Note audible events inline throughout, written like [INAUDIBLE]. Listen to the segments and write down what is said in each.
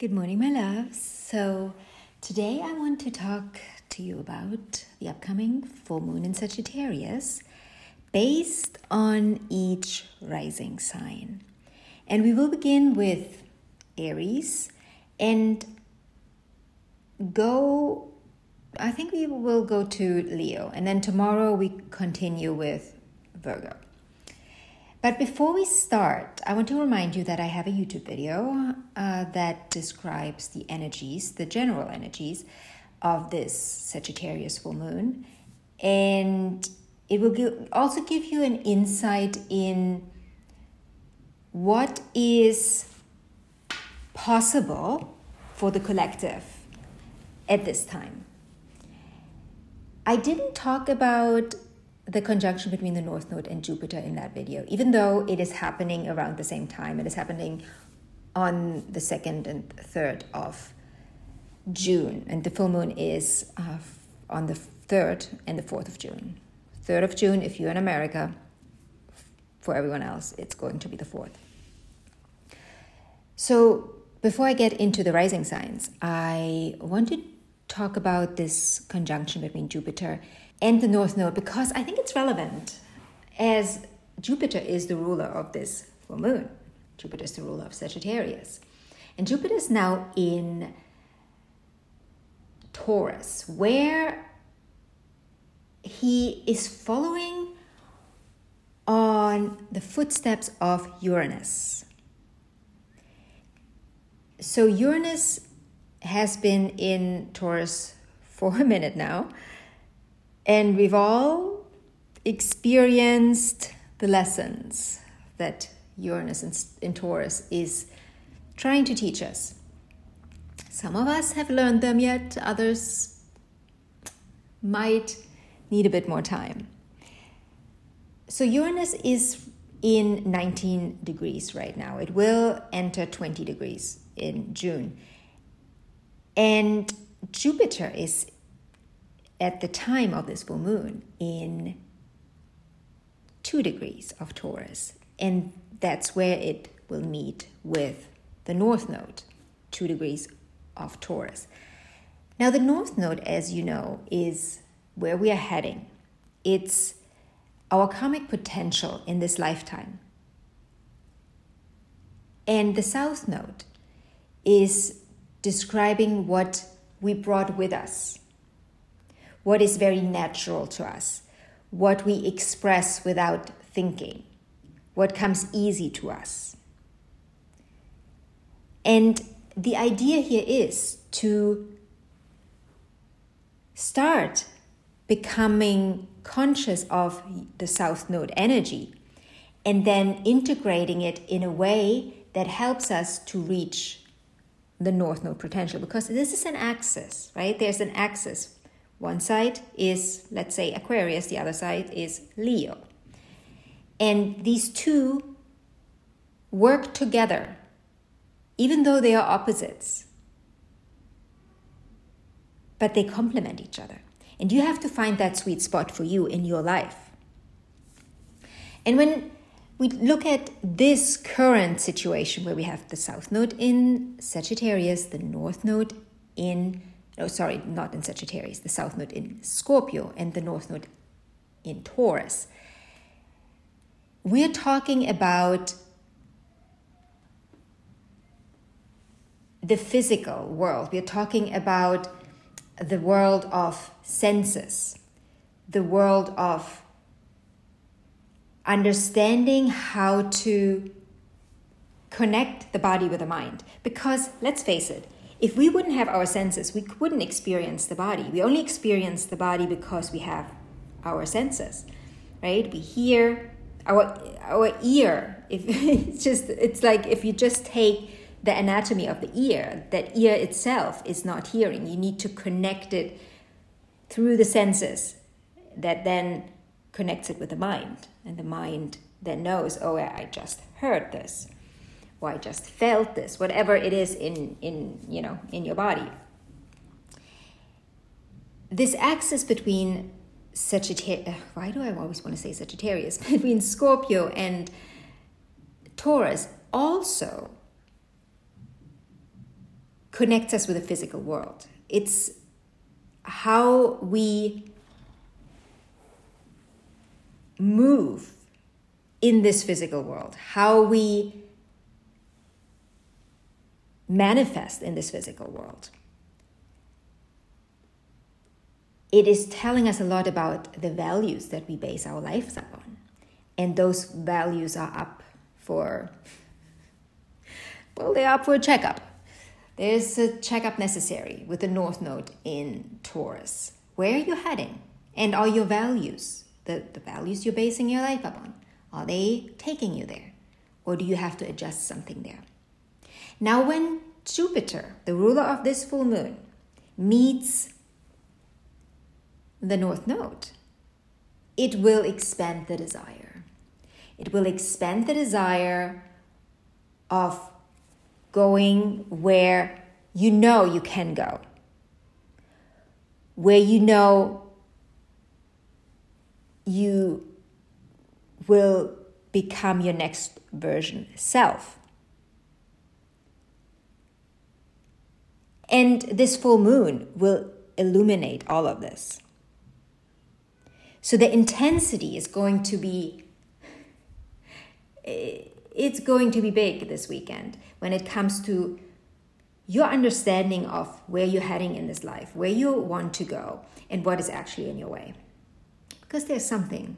Good morning, my loves. So, today I want to talk to you about the upcoming full moon in Sagittarius based on each rising sign. And we will begin with Aries and go, I think we will go to Leo. And then tomorrow we continue with Virgo. But before we start, I want to remind you that I have a YouTube video uh, that describes the energies, the general energies of this Sagittarius full moon. And it will give, also give you an insight in what is possible for the collective at this time. I didn't talk about the conjunction between the North Node and Jupiter in that video, even though it is happening around the same time. It is happening on the 2nd and 3rd of June, and the full moon is uh, on the 3rd and the 4th of June. 3rd of June, if you're in America, for everyone else, it's going to be the 4th. So, before I get into the rising signs, I want to talk about this conjunction between Jupiter and the North Node because I think it's relevant as Jupiter is the ruler of this full moon. Jupiter is the ruler of Sagittarius. And Jupiter is now in Taurus, where he is following on the footsteps of Uranus. So, Uranus has been in Taurus for a minute now, and we've all experienced the lessons that Uranus in in Taurus is trying to teach us. Some of us have learned them yet, others might need a bit more time. So, Uranus is in 19 degrees right now. It will enter 20 degrees in June. And Jupiter is at the time of this full moon in two degrees of Taurus. And that's where it will meet with the North Node, two degrees of Taurus. Now, the North Node, as you know, is where we are heading. It's our karmic potential in this lifetime. And the South Node is describing what we brought with us. What is very natural to us, what we express without thinking, what comes easy to us. And the idea here is to start becoming conscious of the South Node energy and then integrating it in a way that helps us to reach the North Node potential because this is an axis, right? There's an axis one side is, let's say, Aquarius, the other side is Leo. And these two work together, even though they are opposites. But they complement each other. And you have to find that sweet spot for you in your life. And when we look at this current situation where we have the South Node in Sagittarius, the North Node in oh, sorry, not in Sagittarius, the South Node in Scorpio and the North Node in Taurus. We're talking about the physical world. We're talking about the world of senses, the world of understanding how to connect the body with the mind. Because let's face it, if we wouldn't have our senses, we wouldn't experience the body. We only experience the body because we have our senses, right? We hear our our ear. [LAUGHS] If it's just it's like if you just take the anatomy of the ear, that ear itself is not hearing. You need to connect it through the senses that then connects it with the mind. And the mind then knows, oh, I just heard this or I just felt this, whatever it is in, in, you know, in your body. This axis between Sagittarius, uh, why do I always want to say Sagittarius? [LAUGHS] between Scorpio and Taurus also connects us with the physical world. It's how we move in this physical world, how we manifest in this physical world. It is telling us a lot about the values that we base our lives upon. And those values are up for, well, they're up for a checkup. There's a checkup necessary with the North Node in Taurus. Where are you heading? And are your values, the, the values you're basing your life upon, are they taking you there? Or do you have to adjust something there? Now, when Jupiter, the ruler of this full moon, meets the North Node, it will expand the desire. It will expand the desire of going where you know you can go, where you know you will become your next version self. And this full moon will illuminate all of this. So the intensity is going to be eh, it's going to be big this weekend when it comes to your understanding of where you're heading in this life, where you want to go, and what is actually in your way. Because there's something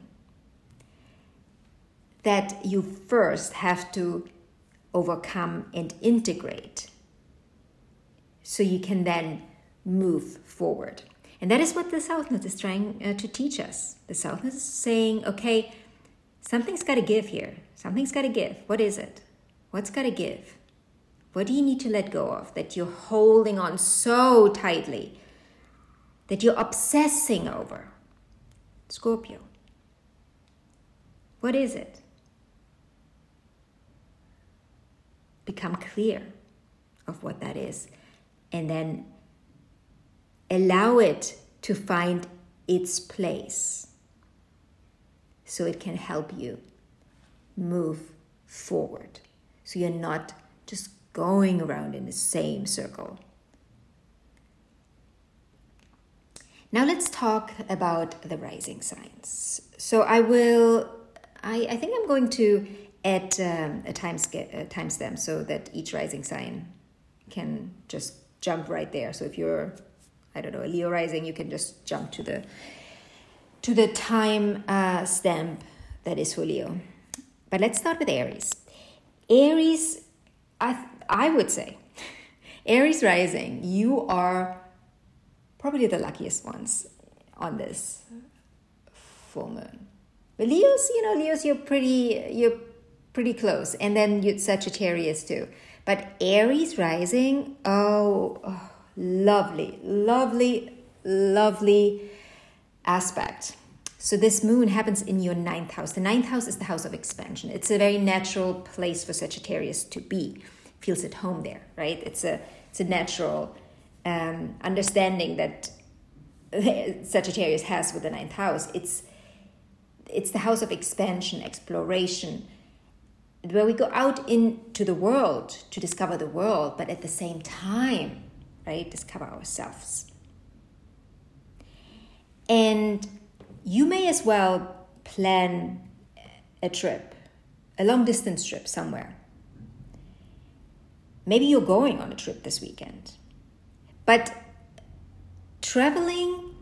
that you first have to overcome and integrate so you can then move forward. And that is what the South Node is trying uh, to teach us. The South Node is saying, okay, something's got to give here. Something's got to give. What is it? What's got to give? What do you need to let go of that you're holding on so tightly, that you're obsessing over? Scorpio. What is it? Become clear of what that is and then allow it to find its place so it can help you move forward. So you're not just going around in the same circle. Now let's talk about the rising signs. So I will, I, I think I'm going to add um, a time a timestamp so that each rising sign can just jump right there. So if you're, I don't know, a Leo rising, you can just jump to the to the time uh, stamp that is for Leo. But let's start with Aries. Aries, I, I would say, [LAUGHS] Aries rising, you are probably the luckiest ones on this full moon. But Leos, you know, Leos, you're pretty, you're pretty close, and then you'd Sagittarius too. But Aries rising, oh, oh lovely, lovely, lovely aspect. So this moon happens in your ninth house. The ninth house is the house of expansion. It's a very natural place for Sagittarius to be. Feels at home there, right? It's a it's a natural um, understanding that [LAUGHS] Sagittarius has with the ninth house. It's it's the house of expansion, exploration, where we go out into the world to discover the world, but at the same time, right, discover ourselves. And you may as well plan a trip, a long distance trip somewhere. Maybe you're going on a trip this weekend. But traveling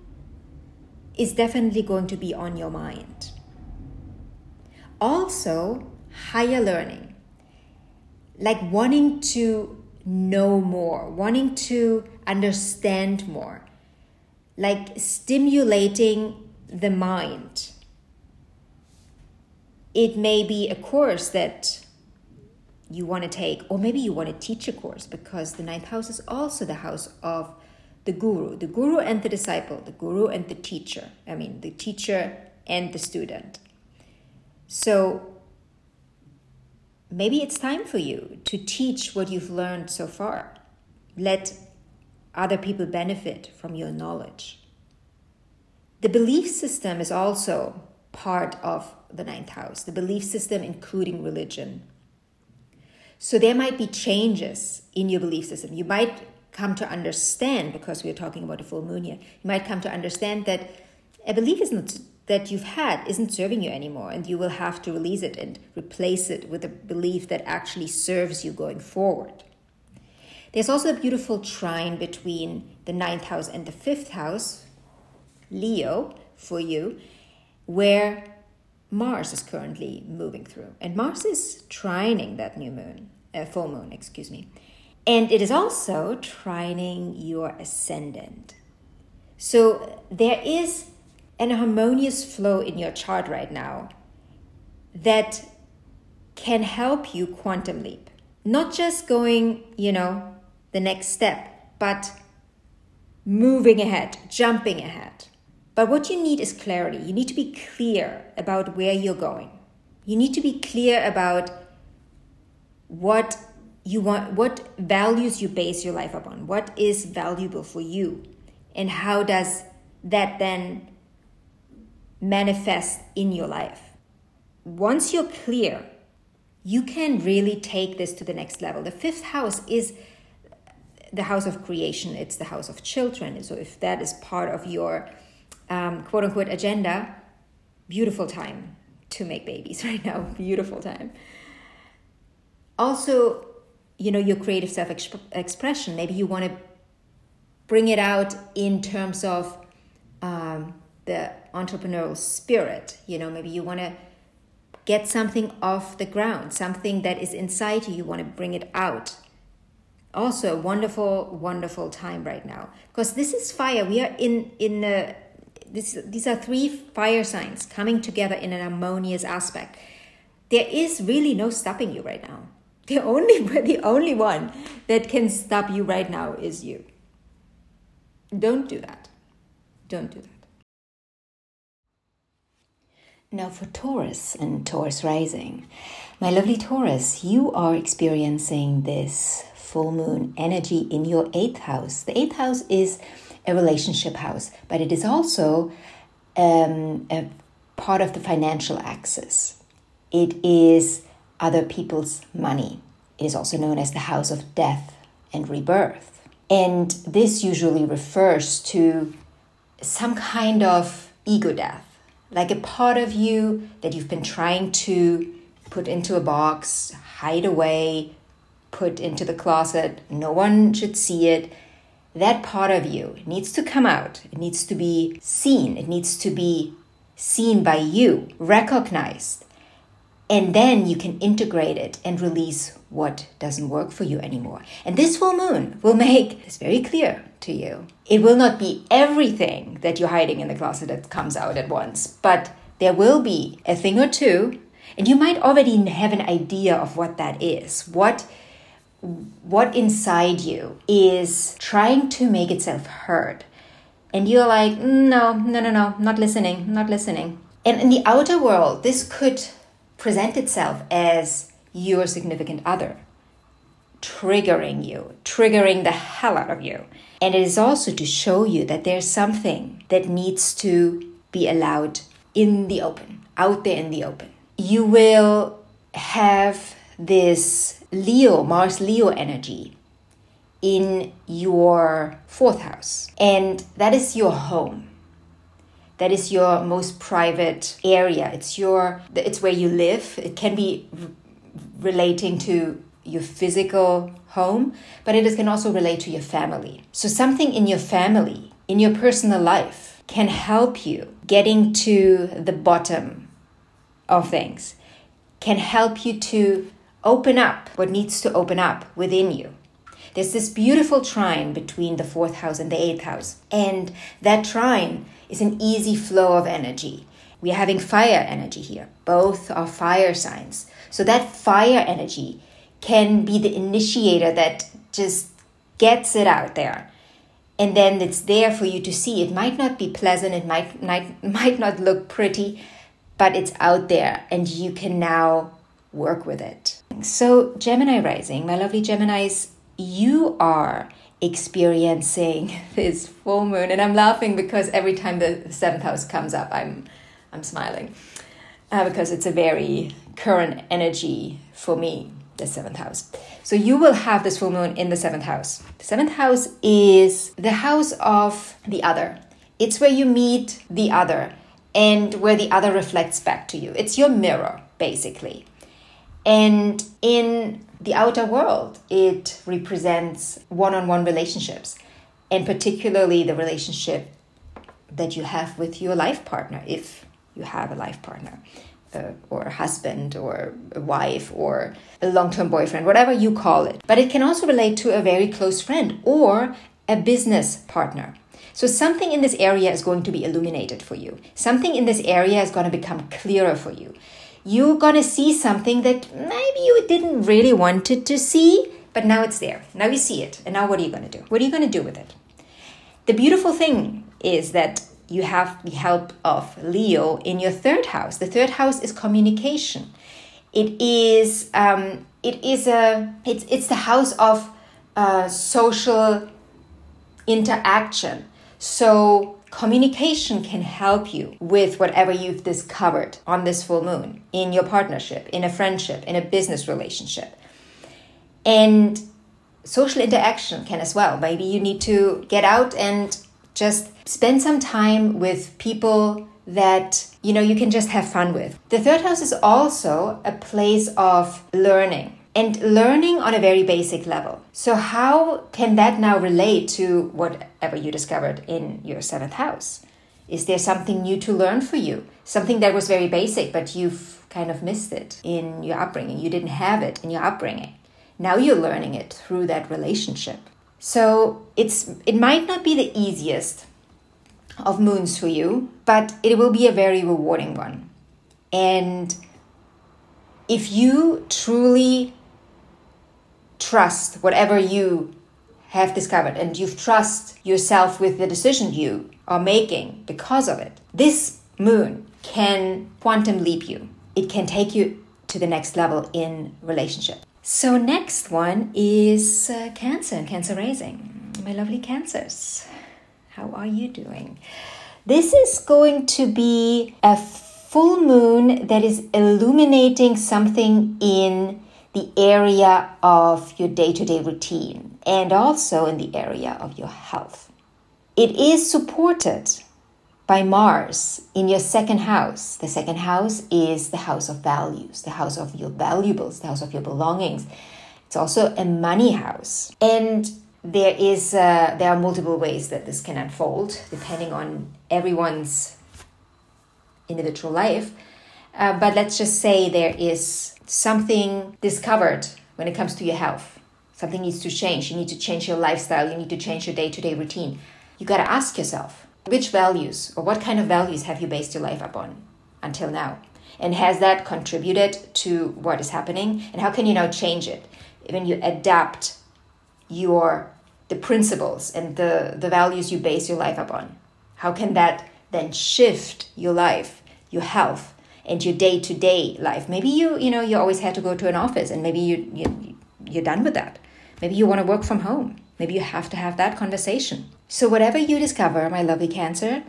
is definitely going to be on your mind. Also, higher learning, like wanting to know more, wanting to understand more, like stimulating the mind. It may be a course that you want to take, or maybe you want to teach a course because the ninth house is also the house of the guru, the guru and the disciple, the guru and the teacher. I mean, the teacher and the student. So maybe it's time for you to teach what you've learned so far. Let other people benefit from your knowledge. The belief system is also part of the ninth house, the belief system, including religion. So there might be changes in your belief system. You might come to understand, because we're talking about a full moon here, you might come to understand that a belief isn't that you've had isn't serving you anymore, and you will have to release it and replace it with a belief that actually serves you going forward. There's also a beautiful trine between the ninth house and the fifth house, Leo, for you, where Mars is currently moving through. And Mars is trining that new moon, uh, full moon, excuse me. And it is also trining your ascendant. So there is an harmonious flow in your chart right now that can help you quantum leap. Not just going, you know, the next step, but moving ahead, jumping ahead. But what you need is clarity. You need to be clear about where you're going. You need to be clear about what you want, what values you base your life upon, what is valuable for you, and how does that then manifest in your life. Once you're clear, you can really take this to the next level. The fifth house is the house of creation, it's the house of children. So, if that is part of your um, quote unquote agenda, beautiful time to make babies [LAUGHS] right now. Beautiful time. Also, you know, your creative self expression. Maybe you want to bring it out in terms of um, the entrepreneurial spirit. You know, maybe you want to get something off the ground, something that is inside you, you want to bring it out. Also, a wonderful, wonderful time right now because this is fire. We are in in the this, these are three fire signs coming together in an harmonious aspect. There is really no stopping you right now. [LAUGHS] The only, [LAUGHS] the only one that can stop you right now is you. Don't do that. Don't do that. Now, for Taurus and Taurus rising, my lovely Taurus, you are experiencing this full moon energy in your eighth house. The eighth house is a relationship house, but it is also um, a part of the financial axis. It is other people's money. It is also known as the house of death and rebirth. And this usually refers to some kind of ego death, like a part of you that you've been trying to put into a box, hide away, put into the closet. No one should see it that part of you needs to come out. It needs to be seen. It needs to be seen by you, recognized. And then you can integrate it and release what doesn't work for you anymore. And this full moon will make this very clear to you. It will not be everything that you're hiding in the closet that comes out at once, but there will be a thing or two, and you might already have an idea of what that is. What what inside you is trying to make itself heard. And you're like, no, no, no, no, not listening, not listening. And in the outer world, this could present itself as your significant other, triggering you, triggering the hell out of you. And it is also to show you that there's something that needs to be allowed in the open, out there in the open. You will have this Leo, Mars Leo energy in your fourth house. And that is your home. That is your most private area. It's your it's where you live. It can be relating to your physical home, but it can also relate to your family. So something in your family, in your personal life can help you getting to the bottom of things. Can help you to open up what needs to open up within you. There's this beautiful trine between the fourth house and the eighth house. And that trine is an easy flow of energy. We're having fire energy here. Both are fire signs. So that fire energy can be the initiator that just gets it out there. And then it's there for you to see. It might not be pleasant, it might, might, [LAUGHS] might not look pretty, but it's out there and you can now work with it. So, Gemini rising, my lovely Geminis, you are experiencing [LAUGHS] this full moon, and I'm laughing because every time the seventh house comes up, I'm I'm smiling uh, because it's a very current energy for me. the seventh house. So you will have this full moon in the seventh house. The seventh house is the house of the other. It's where you meet the other and where the other reflects back to you. It's your mirror, basically. And in the outer world, it represents one on one relationships, and particularly the relationship that you have with your life partner, if you have a life partner, uh, or a husband, or a wife, or a long term boyfriend, whatever you call it. But it can also relate to a very close friend or a business partner. So, something in this area is going to be illuminated for you. Something in this area is going to become clearer for you you're going to see something that maybe you didn't really wanted to see, but now it's there. Now you see it. And now what are you going to do? What are you going to do with it? The beautiful thing is that you have the help of Leo in your third house. The third house is communication. It is um, it is a it's it's the house of uh, social interaction. So Communication can help you with whatever you've discovered on this full moon in your partnership, in a friendship, in a business relationship. And social interaction can as well. Maybe you need to get out and just spend some time with people that you know you can just have fun with. The third house is also a place of learning and learning on a very basic level. So, how can that now relate to whatever you discovered in your seventh house? Is there something new to learn for you? Something that was very basic, but you've kind of missed it in your upbringing. You didn't have it in your upbringing. Now you're learning it through that relationship. So, it's it might not be the easiest of moons for you, but it will be a very rewarding one. And if you truly trust whatever you have discovered and you trust yourself with the decision you are making because of it. This moon can quantum leap you. It can take you to the next level in relationship. So next one is uh, Cancer and Cancer Rising. My lovely Cancers. How are you doing? This is going to be a full moon that is illuminating something in the area of your day to day routine and also in the area of your health. It is supported by Mars in your second house. The second house is the house of values, the house of your valuables, the house of your belongings. It's also a money house. And there is uh, there are multiple ways that this can unfold depending on everyone's individual life. Uh, but let's just say there is something discovered when it comes to your health. Something needs to change. You need to change your lifestyle. You need to change your day to day routine. You got to ask yourself which values or what kind of values have you based your life upon until now? And has that contributed to what is happening? And how can you now change it? When you adapt your the principles and the, the values you base your life upon, how can that then shift your life, your health, and your day to day life. Maybe you you know you always had to go to an office, and maybe you, you you're done with that. Maybe you want to work from home. Maybe you have to have that conversation. So whatever you discover, my lovely Cancer,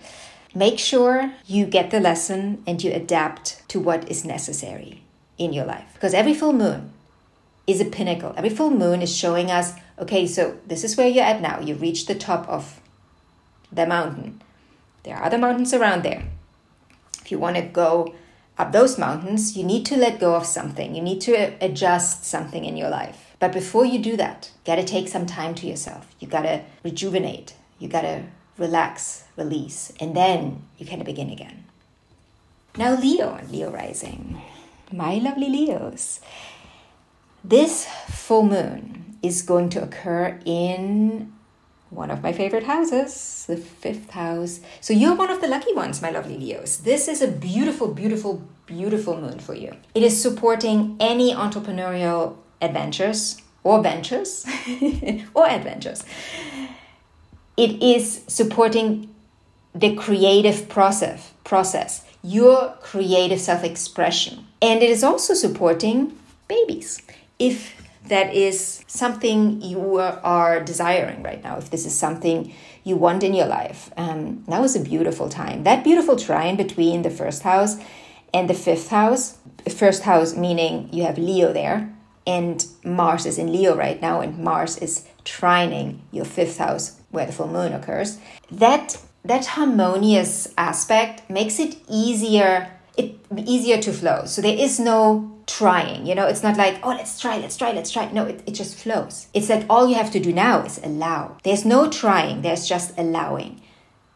make sure you get the lesson and you adapt to what is necessary in your life. Because every full moon is a pinnacle. Every full moon is showing us, okay, so this is where you're at now. You've reached the top of the mountain. There are other mountains around there. If you want to go up those mountains, you need to let go of something. You need to adjust something in your life. But before you do that, you gotta take some time to yourself. You gotta rejuvenate. You gotta relax, release, and then you can begin again. Now, Leo Leo rising. My lovely Leos. This full moon is going to occur in one of my favorite houses, the fifth house. So you're one of the lucky ones, my lovely Leos. This is a beautiful, beautiful, beautiful moon for you. It is supporting any entrepreneurial adventures or ventures [LAUGHS] or adventures. It is supporting the creative process, process, your creative self-expression. And it is also supporting babies. If that is something you are desiring right now, if this is something you want in your life, um, now is a beautiful time. That beautiful trine between the first house and the fifth house, first house meaning you have Leo there, and Mars is in Leo right now, and Mars is trining your fifth house where the full moon occurs. That that harmonious aspect makes it easier it easier to flow. So there is no trying, you know, it's not like, oh, let's try, let's try, let's try. No, it, it just flows. It's like all you have to do now is allow. There's no trying, there's just allowing,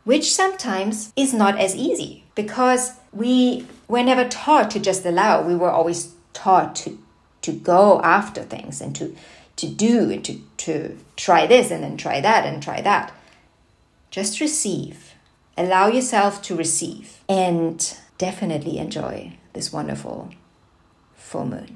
which sometimes is not as easy because we were never taught to just allow. We were always taught to, to go after things and to, to do and to, to try this and then try that and try that. Just receive. Allow yourself to receive and definitely enjoy this wonderful full moon.